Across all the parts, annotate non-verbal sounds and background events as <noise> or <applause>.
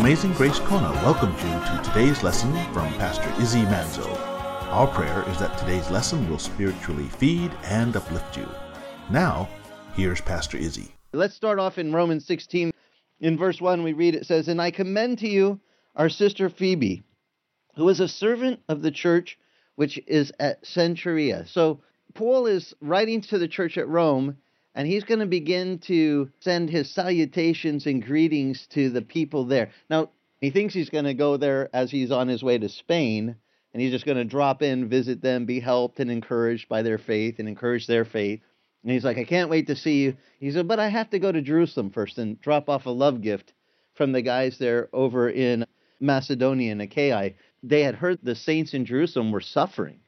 Amazing Grace Kona welcomes you to today's lesson from Pastor Izzy Manzo. Our prayer is that today's lesson will spiritually feed and uplift you. Now, here's Pastor Izzy. Let's start off in Romans 16. In verse 1, we read it says, And I commend to you our sister Phoebe, who is a servant of the church which is at Cenchrea. So, Paul is writing to the church at Rome, and he's going to begin to send his salutations and greetings to the people there. Now, he thinks he's going to go there as he's on his way to Spain, and he's just going to drop in, visit them, be helped and encouraged by their faith, and encourage their faith. And he's like, I can't wait to see you. He said, but I have to go to Jerusalem first and drop off a love gift from the guys there over in Macedonia and Achaia. They had heard the saints in Jerusalem were suffering.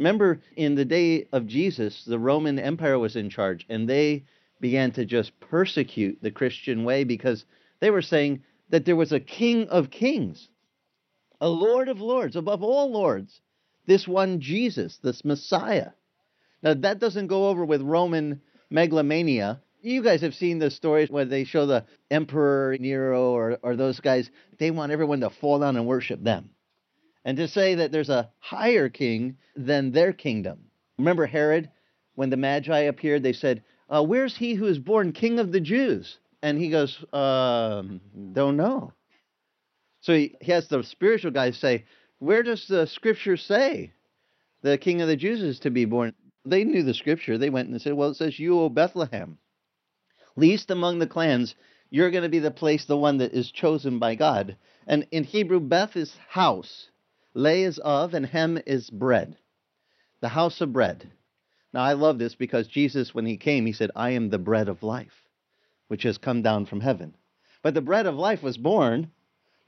Remember, in the day of Jesus, the Roman Empire was in charge, and they began to just persecute the Christian way because they were saying that there was a King of Kings, a Lord of Lords, above all lords, this one Jesus, this Messiah. Now, that doesn't go over with Roman megalomania. You guys have seen the stories where they show the Emperor Nero or, or those guys, they want everyone to fall down and worship them. And to say that there's a higher king than their kingdom. Remember Herod? When the Magi appeared, they said, uh, Where's he who is born king of the Jews? And he goes, um, Don't know. So he, he has the spiritual guys say, Where does the scripture say the king of the Jews is to be born? They knew the scripture. They went and said, Well, it says, You, O Bethlehem, least among the clans, you're going to be the place, the one that is chosen by God. And in Hebrew, Beth is house, Le is of, and Hem is bread. The house of bread. Now, I love this because Jesus, when he came, he said, I am the bread of life, which has come down from heaven. But the bread of life was born,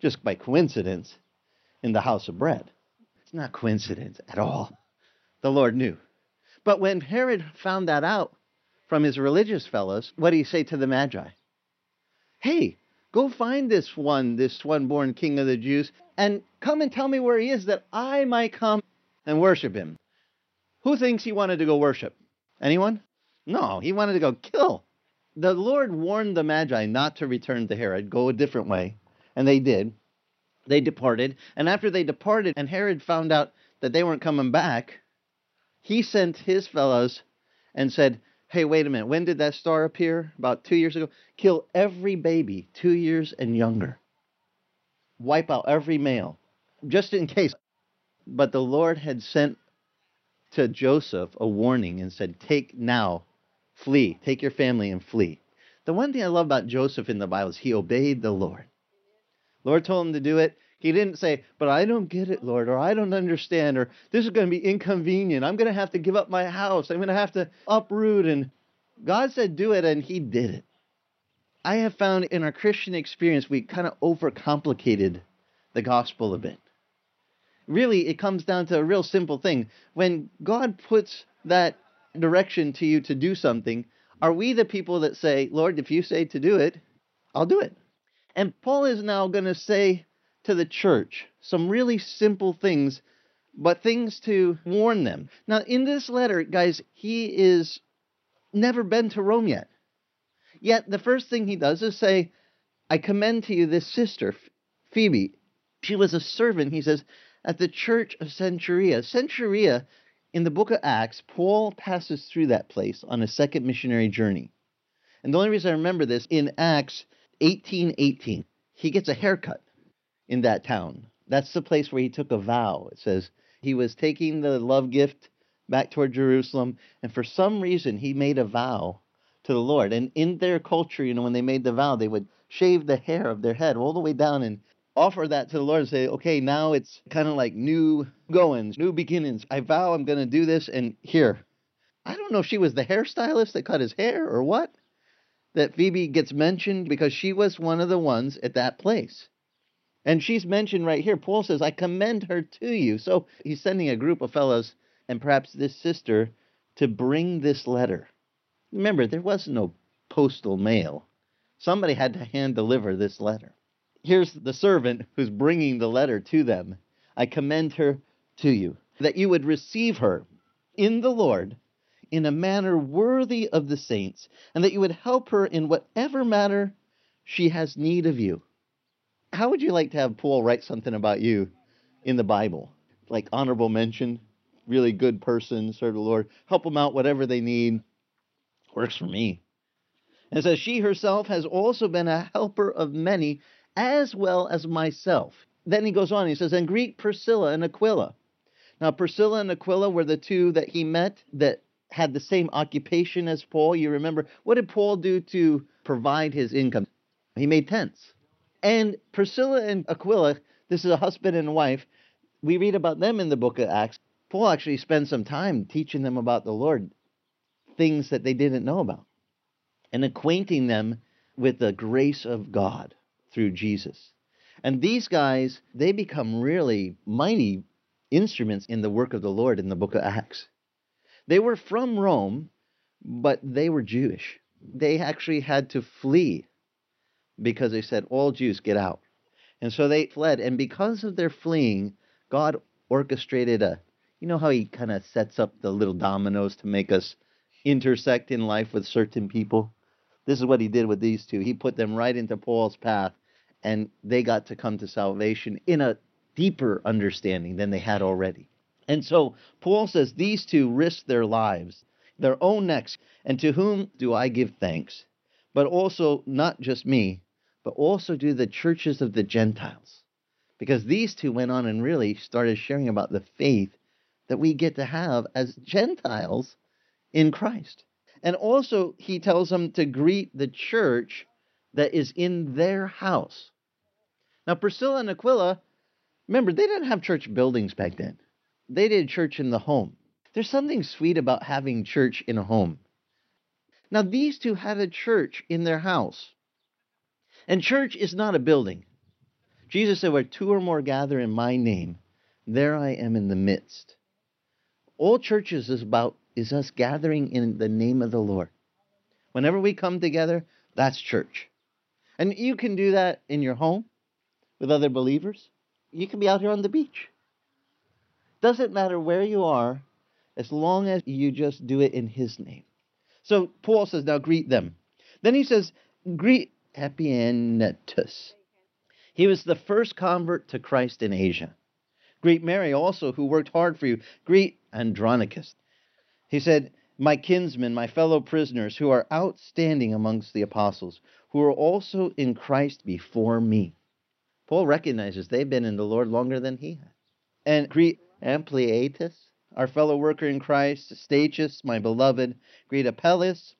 just by coincidence, in the house of bread. It's not coincidence at all. The Lord knew. But when Herod found that out from his religious fellows, what did he say to the Magi? Hey, go find this one, this one born king of the Jews, and come and tell me where he is that I might come and worship him. Who thinks he wanted to go worship? Anyone? No, he wanted to go kill. The Lord warned the Magi not to return to Herod, go a different way, and they did. They departed, and after they departed, and Herod found out that they weren't coming back, he sent his fellows and said, Hey, wait a minute. When did that star appear? About two years ago. Kill every baby two years and younger. Wipe out every male, just in case. But the Lord had sent to Joseph a warning and said, Take now, flee, take your family and flee. The one thing I love about Joseph in the Bible is he obeyed the Lord. Lord told him to do it. He didn't say, But I don't get it, Lord, or I don't understand, or this is going to be inconvenient. I'm going to have to give up my house. I'm going to have to uproot. And God said, Do it, and He did it. I have found in our Christian experience, we kind of overcomplicated the gospel a bit. Really, it comes down to a real simple thing. When God puts that direction to you to do something, are we the people that say, Lord, if you say to do it, I'll do it? And Paul is now going to say to the church some really simple things, but things to warn them. Now, in this letter, guys, he is never been to Rome yet. Yet the first thing he does is say, I commend to you this sister, Phoebe. She was a servant, he says, at the church of Cenchrea. Cenchrea, in the book of Acts, Paul passes through that place on a second missionary journey. And the only reason I remember this, in Acts 18:18, he gets a haircut in that town. That's the place where he took a vow. It says he was taking the love gift back toward Jerusalem, and for some reason he made a vow to the Lord. And in their culture, you know, when they made the vow, they would shave the hair of their head all the way down and offer that to the Lord and say, okay, now it's kind of like new goings, new beginnings. I vow I'm going to do this, and here. I don't know if she was the hairstylist that cut his hair or what, that Phoebe gets mentioned because she was one of the ones at that place. And she's mentioned right here. Paul says, I commend her to you. So he's sending a group of fellows and perhaps this sister to bring this letter. Remember, there was no postal mail. Somebody had to hand deliver this letter. Here's the servant who's bringing the letter to them. I commend her to you, that you would receive her in the Lord in a manner worthy of the saints, and that you would help her in whatever matter she has need of you. How would you like to have Paul write something about you in the Bible? Like honorable mention, really good person, serve the Lord, help them out, whatever they need. Works for me. And it says, She herself has also been a helper of many, as well as myself. Then he goes on, he says, And greet Priscilla and Aquila. Now, Priscilla and Aquila were the two that he met that had the same occupation as Paul. You remember, what did Paul do to provide his income? He made tents. And Priscilla and Aquila, this is a husband and wife. We read about them in the book of Acts. Paul actually spends some time teaching them about the Lord, things that they didn't know about, and acquainting them with the grace of God through Jesus. And these guys, they become really mighty instruments in the work of the Lord in the book of Acts. They were from Rome, but they were Jewish. They actually had to flee because they said, All Jews get out. And so they fled. And because of their fleeing, God orchestrated a, you know how He kind of sets up the little dominoes to make us intersect in life with certain people? This is what He did with these two. He put them right into Paul's path, and they got to come to salvation in a deeper understanding than they had already. And so Paul says these two risked their lives, their own necks, and to whom do I give thanks? But also, not just me, but also do the churches of the Gentiles. Because these two went on and really started sharing about the faith that we get to have as Gentiles in Christ. And also, he tells them to greet the church that is in their house. Now, Priscilla and Aquila, remember, they didn't have church buildings back then, they did church in the home. There's something sweet about having church in a home. Now, these two had a church in their house. And church is not a building. Jesus said, Where two or more gather in my name, there I am in the midst. All churches is about is us gathering in the name of the Lord. Whenever we come together, that's church. And you can do that in your home with other believers. You can be out here on the beach. Doesn't matter where you are, as long as you just do it in His name. So Paul says, now greet them. Then he says, greet Epaenetus. He was the first convert to Christ in Asia. Greet Mary also, who worked hard for you. Greet Andronicus. He said, My kinsmen, my fellow prisoners, who are outstanding amongst the apostles, who are also in Christ before me. Paul recognizes they've been in the Lord longer than he has. And greet Ampliatus, our fellow worker in Christ, Stachys, my beloved, greet Apelles,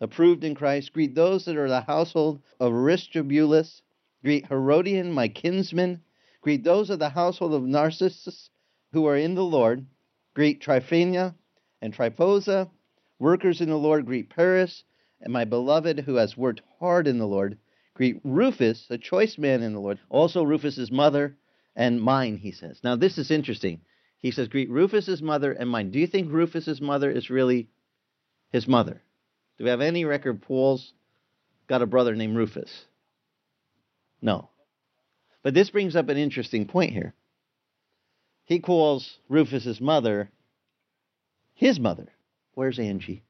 approved in Christ, greet those that are the household of Aristobulus, greet Herodion, my kinsman, greet those of the household of Narcissus who are in the Lord, greet Tryphena and Tryphosa, workers in the Lord, greet Persis, and my beloved who has worked hard in the Lord, greet Rufus, a choice man in the Lord, also Rufus's mother and mine, he says. Now, this is interesting. He says, Greet Rufus's mother and mine. Do you think Rufus's mother is really his mother? Do we have any record Paul's got a brother named Rufus? No. But this brings up an interesting point here. He calls Rufus's mother his mother. Where's Angie?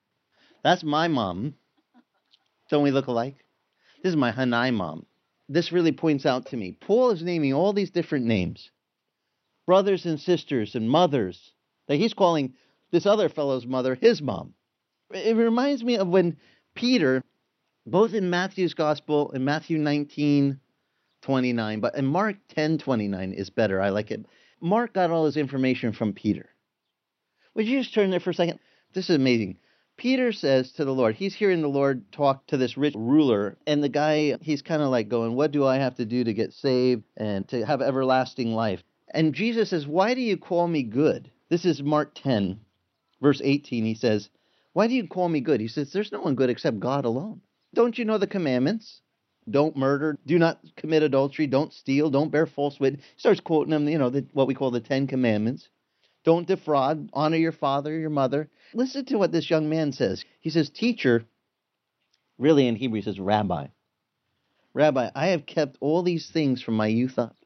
That's my mom. Don't we look alike? This is my Hanai mom. This really points out to me. Paul is naming all these different names brothers and sisters and mothers that he's calling this other fellow's mother his mom. It reminds me of when Peter, both in Matthew's gospel in Matthew 19, 29, but in Mark 10, 29 is better. I like it. Mark got all his information from Peter. Would you just turn there for a second? This is amazing. Peter says to the Lord, he's hearing the Lord talk to this rich ruler, and the guy, he's kind of like going, What do I have to do to get saved and to have everlasting life? And Jesus says, Why do you call me good? This is Mark 10, verse 18. He says, Why do you call me good? He says, There's no one good except God alone. Don't you know the commandments? Don't murder, do not commit adultery, don't steal, don't bear false witness. He starts quoting them, you know, the, what we call the Ten Commandments. Don't defraud, honor your father, your mother. Listen to what this young man says. He says, Teacher, really in Hebrew, he says, Rabbi. Rabbi, I have kept all these things from my youth up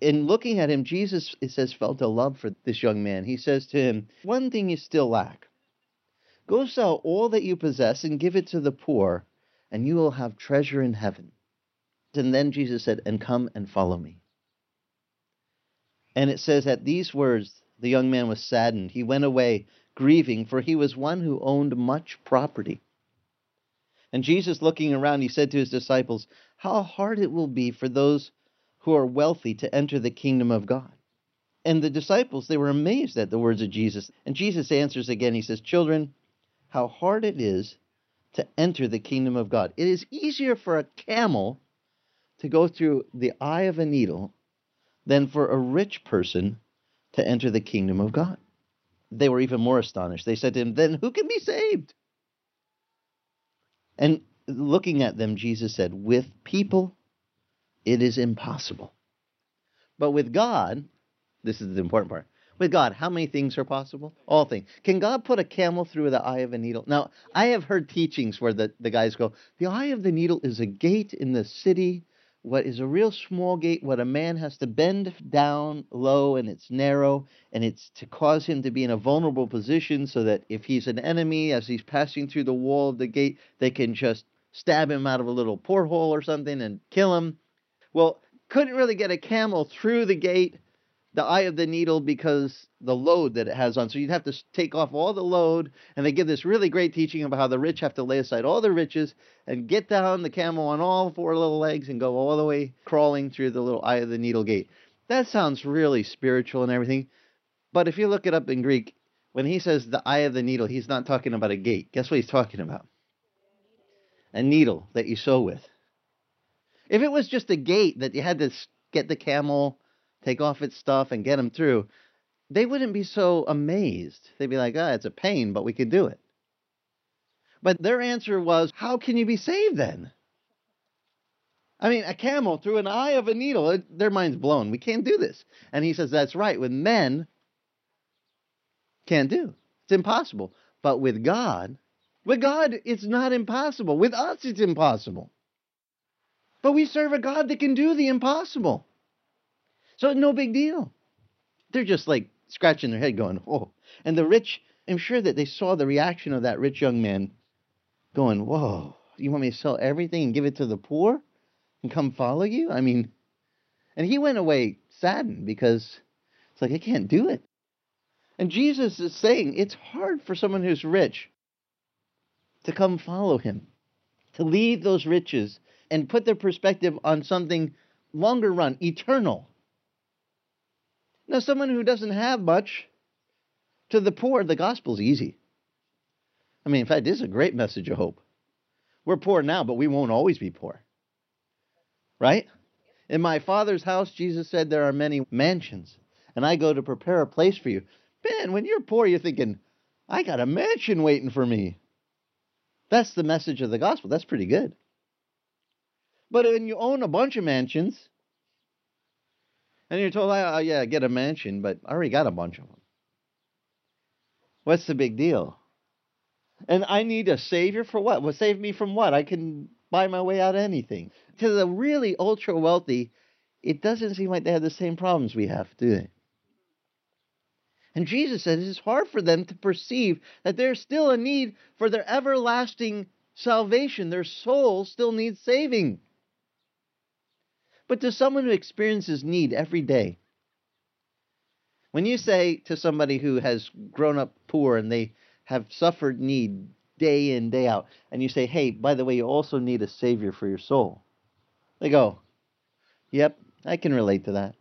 in looking at him, Jesus, it says, felt a love for this young man. He says to him, One thing you still lack. Go sell all that you possess and give it to the poor, and you will have treasure in heaven. And then Jesus said, And come and follow me. And it says, At these words, the young man was saddened. He went away grieving, for he was one who owned much property. And Jesus, looking around, he said to his disciples, How hard it will be for those who are wealthy to enter the kingdom of God. And the disciples, they were amazed at the words of Jesus. And Jesus answers again. He says, Children, how hard it is to enter the kingdom of God. It is easier for a camel to go through the eye of a needle than for a rich person to enter the kingdom of God. They were even more astonished. They said to him, Then who can be saved? And looking at them, Jesus said, With people, it is impossible. But with God, this is the important part. With God, how many things are possible? All things. Can God put a camel through the eye of a needle? Now, I have heard teachings where the, the guys go, the eye of the needle is a gate in the city, what is a real small gate, what a man has to bend down low and it's narrow, and it's to cause him to be in a vulnerable position so that if he's an enemy, as he's passing through the wall of the gate, they can just stab him out of a little porthole or something and kill him. Well, couldn't really get a camel through the gate the eye of the needle because the load that it has on. So you'd have to take off all the load, and they give this really great teaching about how the rich have to lay aside all their riches and get down the camel on all four little legs and go all the way crawling through the little eye of the needle gate. That sounds really spiritual and everything. But if you look it up in Greek, when he says the eye of the needle, he's not talking about a gate. Guess what he's talking about? A needle that you sew with. If it was just a gate that you had to get the camel take off its stuff and get them through, they wouldn't be so amazed. They'd be like, ah, oh, it's a pain, but we could do it. But their answer was, how can you be saved then? I mean, a camel through an eye of a needle, their mind's blown. We can't do this. And he says, that's right. With men, can't do. It's impossible. But with God, with God, it's not impossible. With us, it's impossible. But we serve a God that can do the impossible. So no big deal. They're just like scratching their head going, whoa. And the rich, I'm sure that they saw the reaction of that rich young man going, whoa, you want me to sell everything and give it to the poor and come follow you? I mean, and he went away saddened because it's like, I can't do it. And Jesus is saying it's hard for someone who's rich to come follow him, to leave those riches and put their perspective on something longer run, eternal. Now, someone who doesn't have much, to the poor, the gospel's easy. I mean, in fact, this is a great message of hope. We're poor now, but we won't always be poor. Right? In my Father's house, Jesus said, there are many mansions, and I go to prepare a place for you. Man, when you're poor, you're thinking, I got a mansion waiting for me. That's the message of the gospel. That's pretty good. But when you own a bunch of mansions, and you're told, oh, yeah, get a mansion, but I already got a bunch of them. What's the big deal? And I need a savior for what? Well, save me from what? I can buy my way out of anything. To the really ultra wealthy, it doesn't seem like they have the same problems we have, do they? And Jesus says it's hard for them to perceive that there's still a need for their everlasting salvation. Their soul still needs saving. But to someone who experiences need every day, when you say to somebody who has grown up poor and they have suffered need day in, day out, and you say, hey, by the way, you also need a Savior for your soul, they go, yep, I can relate to that.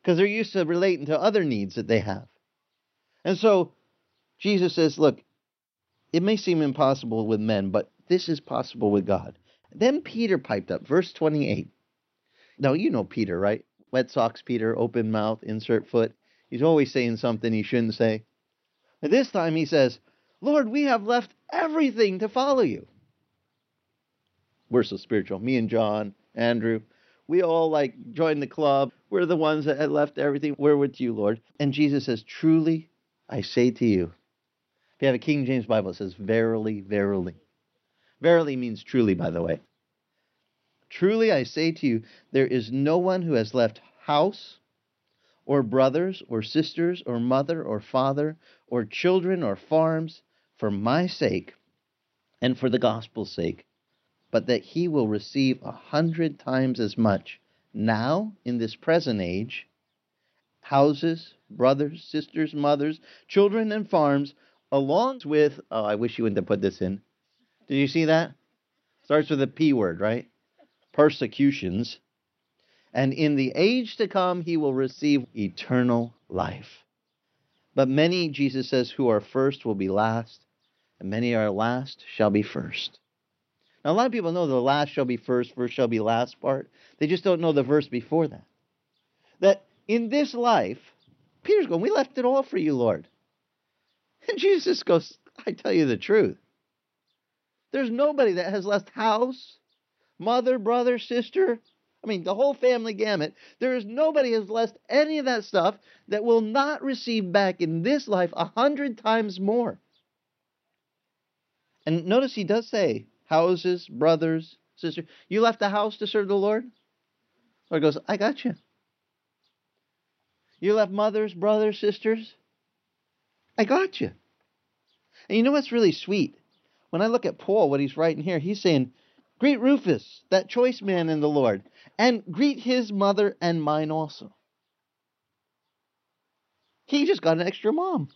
Because they're used to relating to other needs that they have. And so Jesus says, look, it may seem impossible with men, but this is possible with God. Then Peter piped up, verse 28. Now, you know Peter, right? Wet socks Peter, open mouth, insert foot. He's always saying something he shouldn't say. But this time he says, Lord, we have left everything to follow you. We're so spiritual. Me and John, Andrew, we all like joined the club. We're the ones that had left everything. We're with you, Lord. And Jesus says, Truly, I say to you. If you have a King James Bible, it says, Verily, verily. Verily means truly, by the way. Truly I say to you, there is no one who has left house, or brothers, or sisters, or mother, or father, or children, or farms, for my sake and for the gospel's sake, but that he will receive a hundred times as much now in this present age houses, brothers, sisters, mothers, children, and farms, along with, oh, I wish you wouldn't have put this in. Did you see that? Starts with a P word, right? Persecutions. And in the age to come, he will receive eternal life. But many, Jesus says, who are first will be last, and many are last shall be first. Now, a lot of people know the last shall be first, first shall be last part. They just don't know the verse before that. That in this life, Peter's going, We left it all for you, Lord. And <laughs> Jesus goes, I tell you the truth. There's nobody that has left house, mother, brother, sister. I mean, the whole family gamut. There is nobody has left any of that stuff that will not receive back in this life a hundred times more. And notice he does say, houses, brothers, sisters. You left the house to serve the Lord? Lord goes, I got you. You left mothers, brothers, sisters? I got you. And you know what's really sweet? When I look at Paul, what he's writing here, he's saying, Greet Rufus, that choice man in the Lord, and greet his mother and mine also. He just got an extra mom.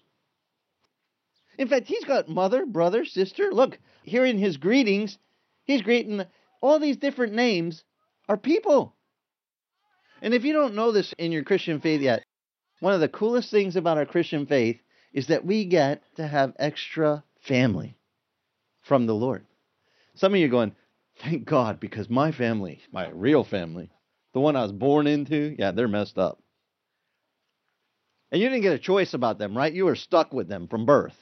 In fact, he's got mother, brother, sister. Look, here in his greetings, he's greeting all these different names are people. And if you don't know this in your Christian faith yet, one of the coolest things about our Christian faith is that we get to have extra family from the Lord. Some of you are going, thank God, because my family, my real family, the one I was born into, yeah, they're messed up. And you didn't get a choice about them, right? You were stuck with them from birth.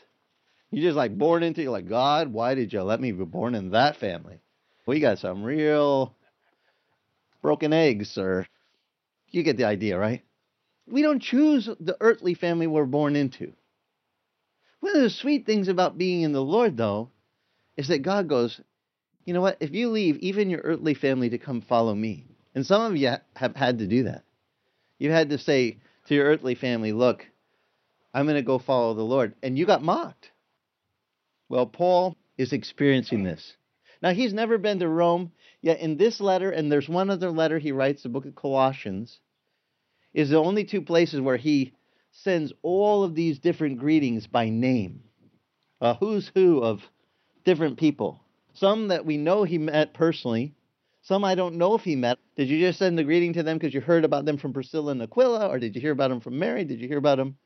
You just like born into, you're like, God, why did you let me be born in that family? We got some real broken eggs, sir. You get the idea, right? We don't choose the earthly family we're born into. One of the sweet things about being in the Lord, though, is that God goes, you know what? If you leave even your earthly family to come follow me, and some of you have had to do that, you had to say to your earthly family, look, I'm going to go follow the Lord. And you got mocked. Well, Paul is experiencing this. Now, he's never been to Rome, yet in this letter, and there's one other letter he writes, the book of Colossians, is the only two places where he sends all of these different greetings by name. A who's who of different people. Some that we know he met personally, some I don't know if he met. Did you just send the greeting to them because you heard about them from Priscilla and Aquila, or did you hear about them from Mary? Did you hear about them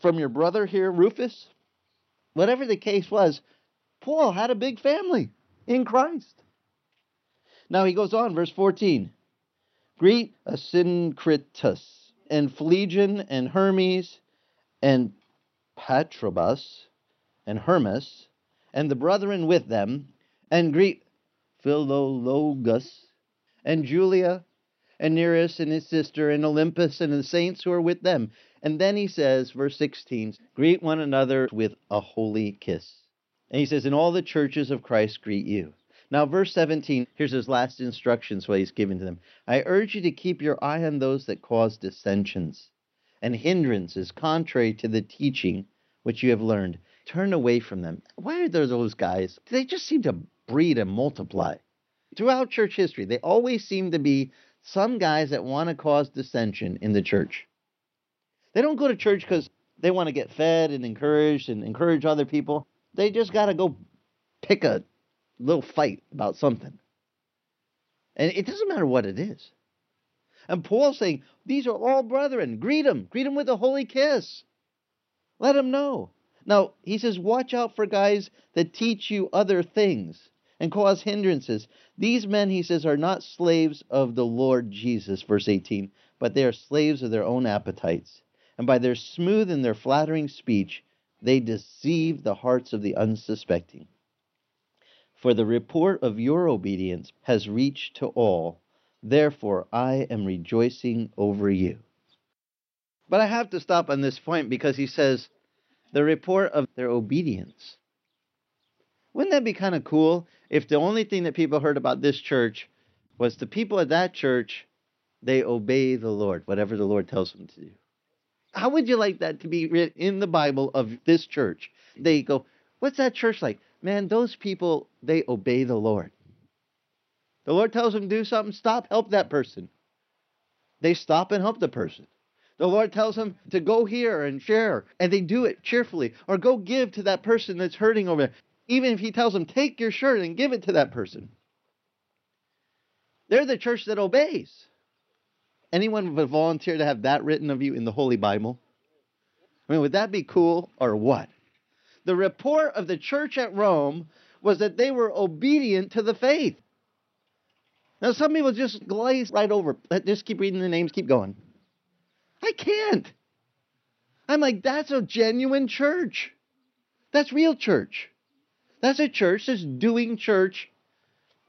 from your brother here, Rufus? Whatever the case was, Paul had a big family in Christ. Now he goes on, verse 14. Greet Asyncritus and Phlegon and Hermes and Patrobas and Hermas and the brethren with them, and greet Philologus and Julia and Nereus and his sister and Olympas and the saints who are with them. And then he says, verse 16, greet one another with a holy kiss. And he says, and all the churches of Christ greet you. Now, verse 17, here's his last instructions, what he's giving to them. I urge you to keep your eye on those that cause dissensions and hindrances contrary to the teaching which you have learned. Turn away from them. Why are there those guys? They just seem to breed and multiply. Throughout church history, they always seem to be some guys that want to cause dissension in the church. They don't go to church because they want to get fed and encouraged and encourage other people. They just got to go pick a little fight about something. And it doesn't matter what it is. And Paul's saying, These are all brethren. Greet them. Greet them with a holy kiss. Let them know. Now, he says, Watch out for guys that teach you other things and cause hindrances. These men, he says, are not slaves of the Lord Jesus, verse 18, but they are slaves of their own appetites. And by their smooth and their flattering speech, they deceive the hearts of the unsuspecting. For the report of your obedience has reached to all. Therefore, I am rejoicing over you. But I have to stop on this point because he says, the report of their obedience. Wouldn't that be kind of cool if the only thing that people heard about this church was the people at that church, they obey the Lord, whatever the Lord tells them to do? How would you like that to be written in the Bible of this church? They go, What's that church like? man, those people, they obey the Lord. The Lord tells them to do something, stop, help that person. They stop and help the person. The Lord tells them to go here and share, and they do it cheerfully. Or go give to that person that's hurting over there. Even if He tells them, take your shirt and give it to that person. They're the church that obeys. Anyone would volunteer to have that written of you in the Holy Bible? I mean, would that be cool or what? The report of the church at Rome was that they were obedient to the faith. Now, some people just glaze right over. Just keep reading the names, keep going. I can't. I'm like, that's a genuine church. That's real church. That's a church that's doing church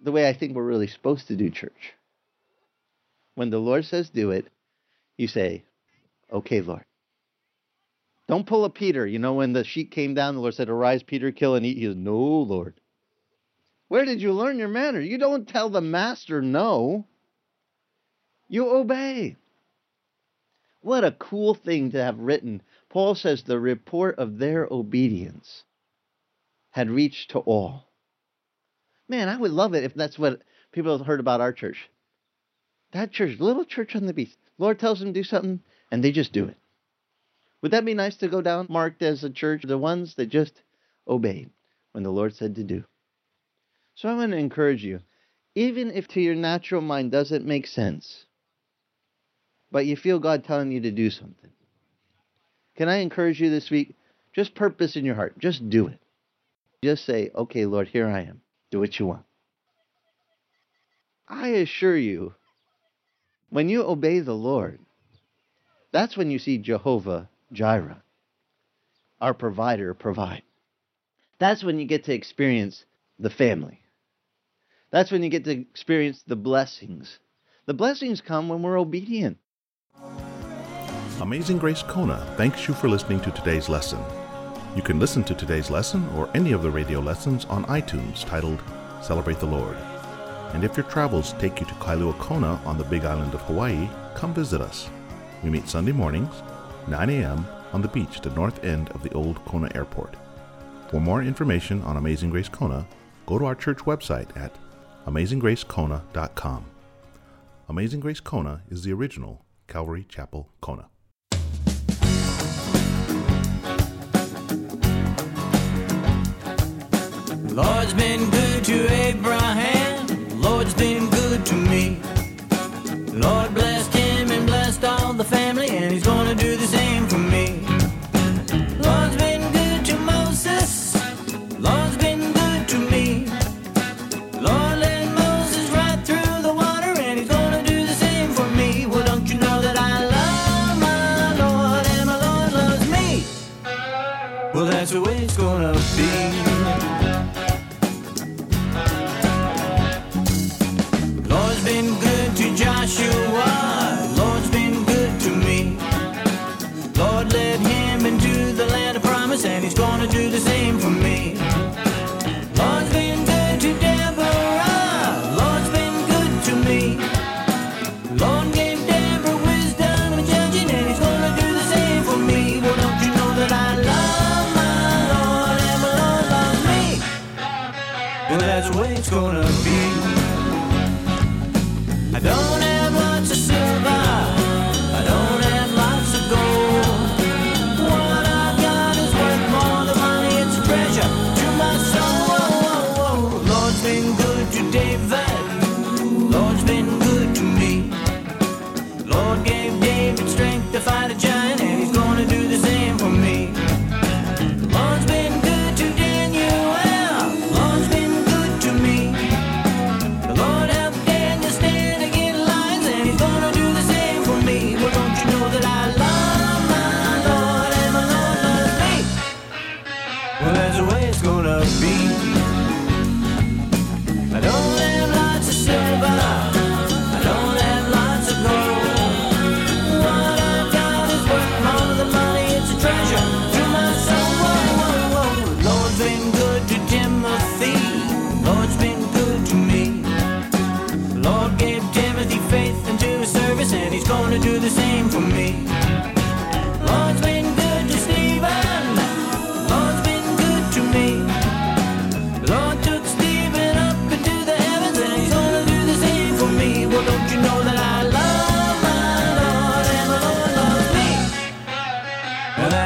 the way I think we're really supposed to do church. When the Lord says do it, you say, okay, Lord. Don't pull a Peter. You know, when the sheet came down, the Lord said, Arise, Peter, kill and eat. He says, No, Lord. Where did you learn your manner? You don't tell the master no. You obey. What a cool thing to have written. Paul says the report of their obedience had reached to all. Man, I would love it if that's what people heard about our church. That church, little church on the beach. Lord tells them to do something, and they just do it. Would that be nice to go down marked as a church, the ones that just obeyed when the Lord said to do? So I want to encourage you, even if to your natural mind doesn't make sense, but you feel God telling you to do something. Can I encourage you this week? Just purpose in your heart. Just do it. Just say, okay, Lord, here I am. Do what you want. I assure you, when you obey the Lord, that's when you see Jehovah Jireh, our provider, provide. That's when you get to experience the family. That's when you get to experience the blessings. The blessings come when we're obedient. Amazing Grace Kona thanks you for listening to today's lesson. You can listen to today's lesson or any of the radio lessons on iTunes titled Celebrate the Lord. And if your travels take you to Kailua Kona on the big island of Hawaii, come visit us. We meet Sunday mornings, 9 a.m., on the beach at the north end of the old Kona Airport. For more information on Amazing Grace Kona, go to our church website at amazinggracekona.com. Amazing Grace Kona is the original Calvary Chapel Kona.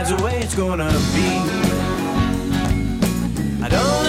that's the way it's gonna be. I don't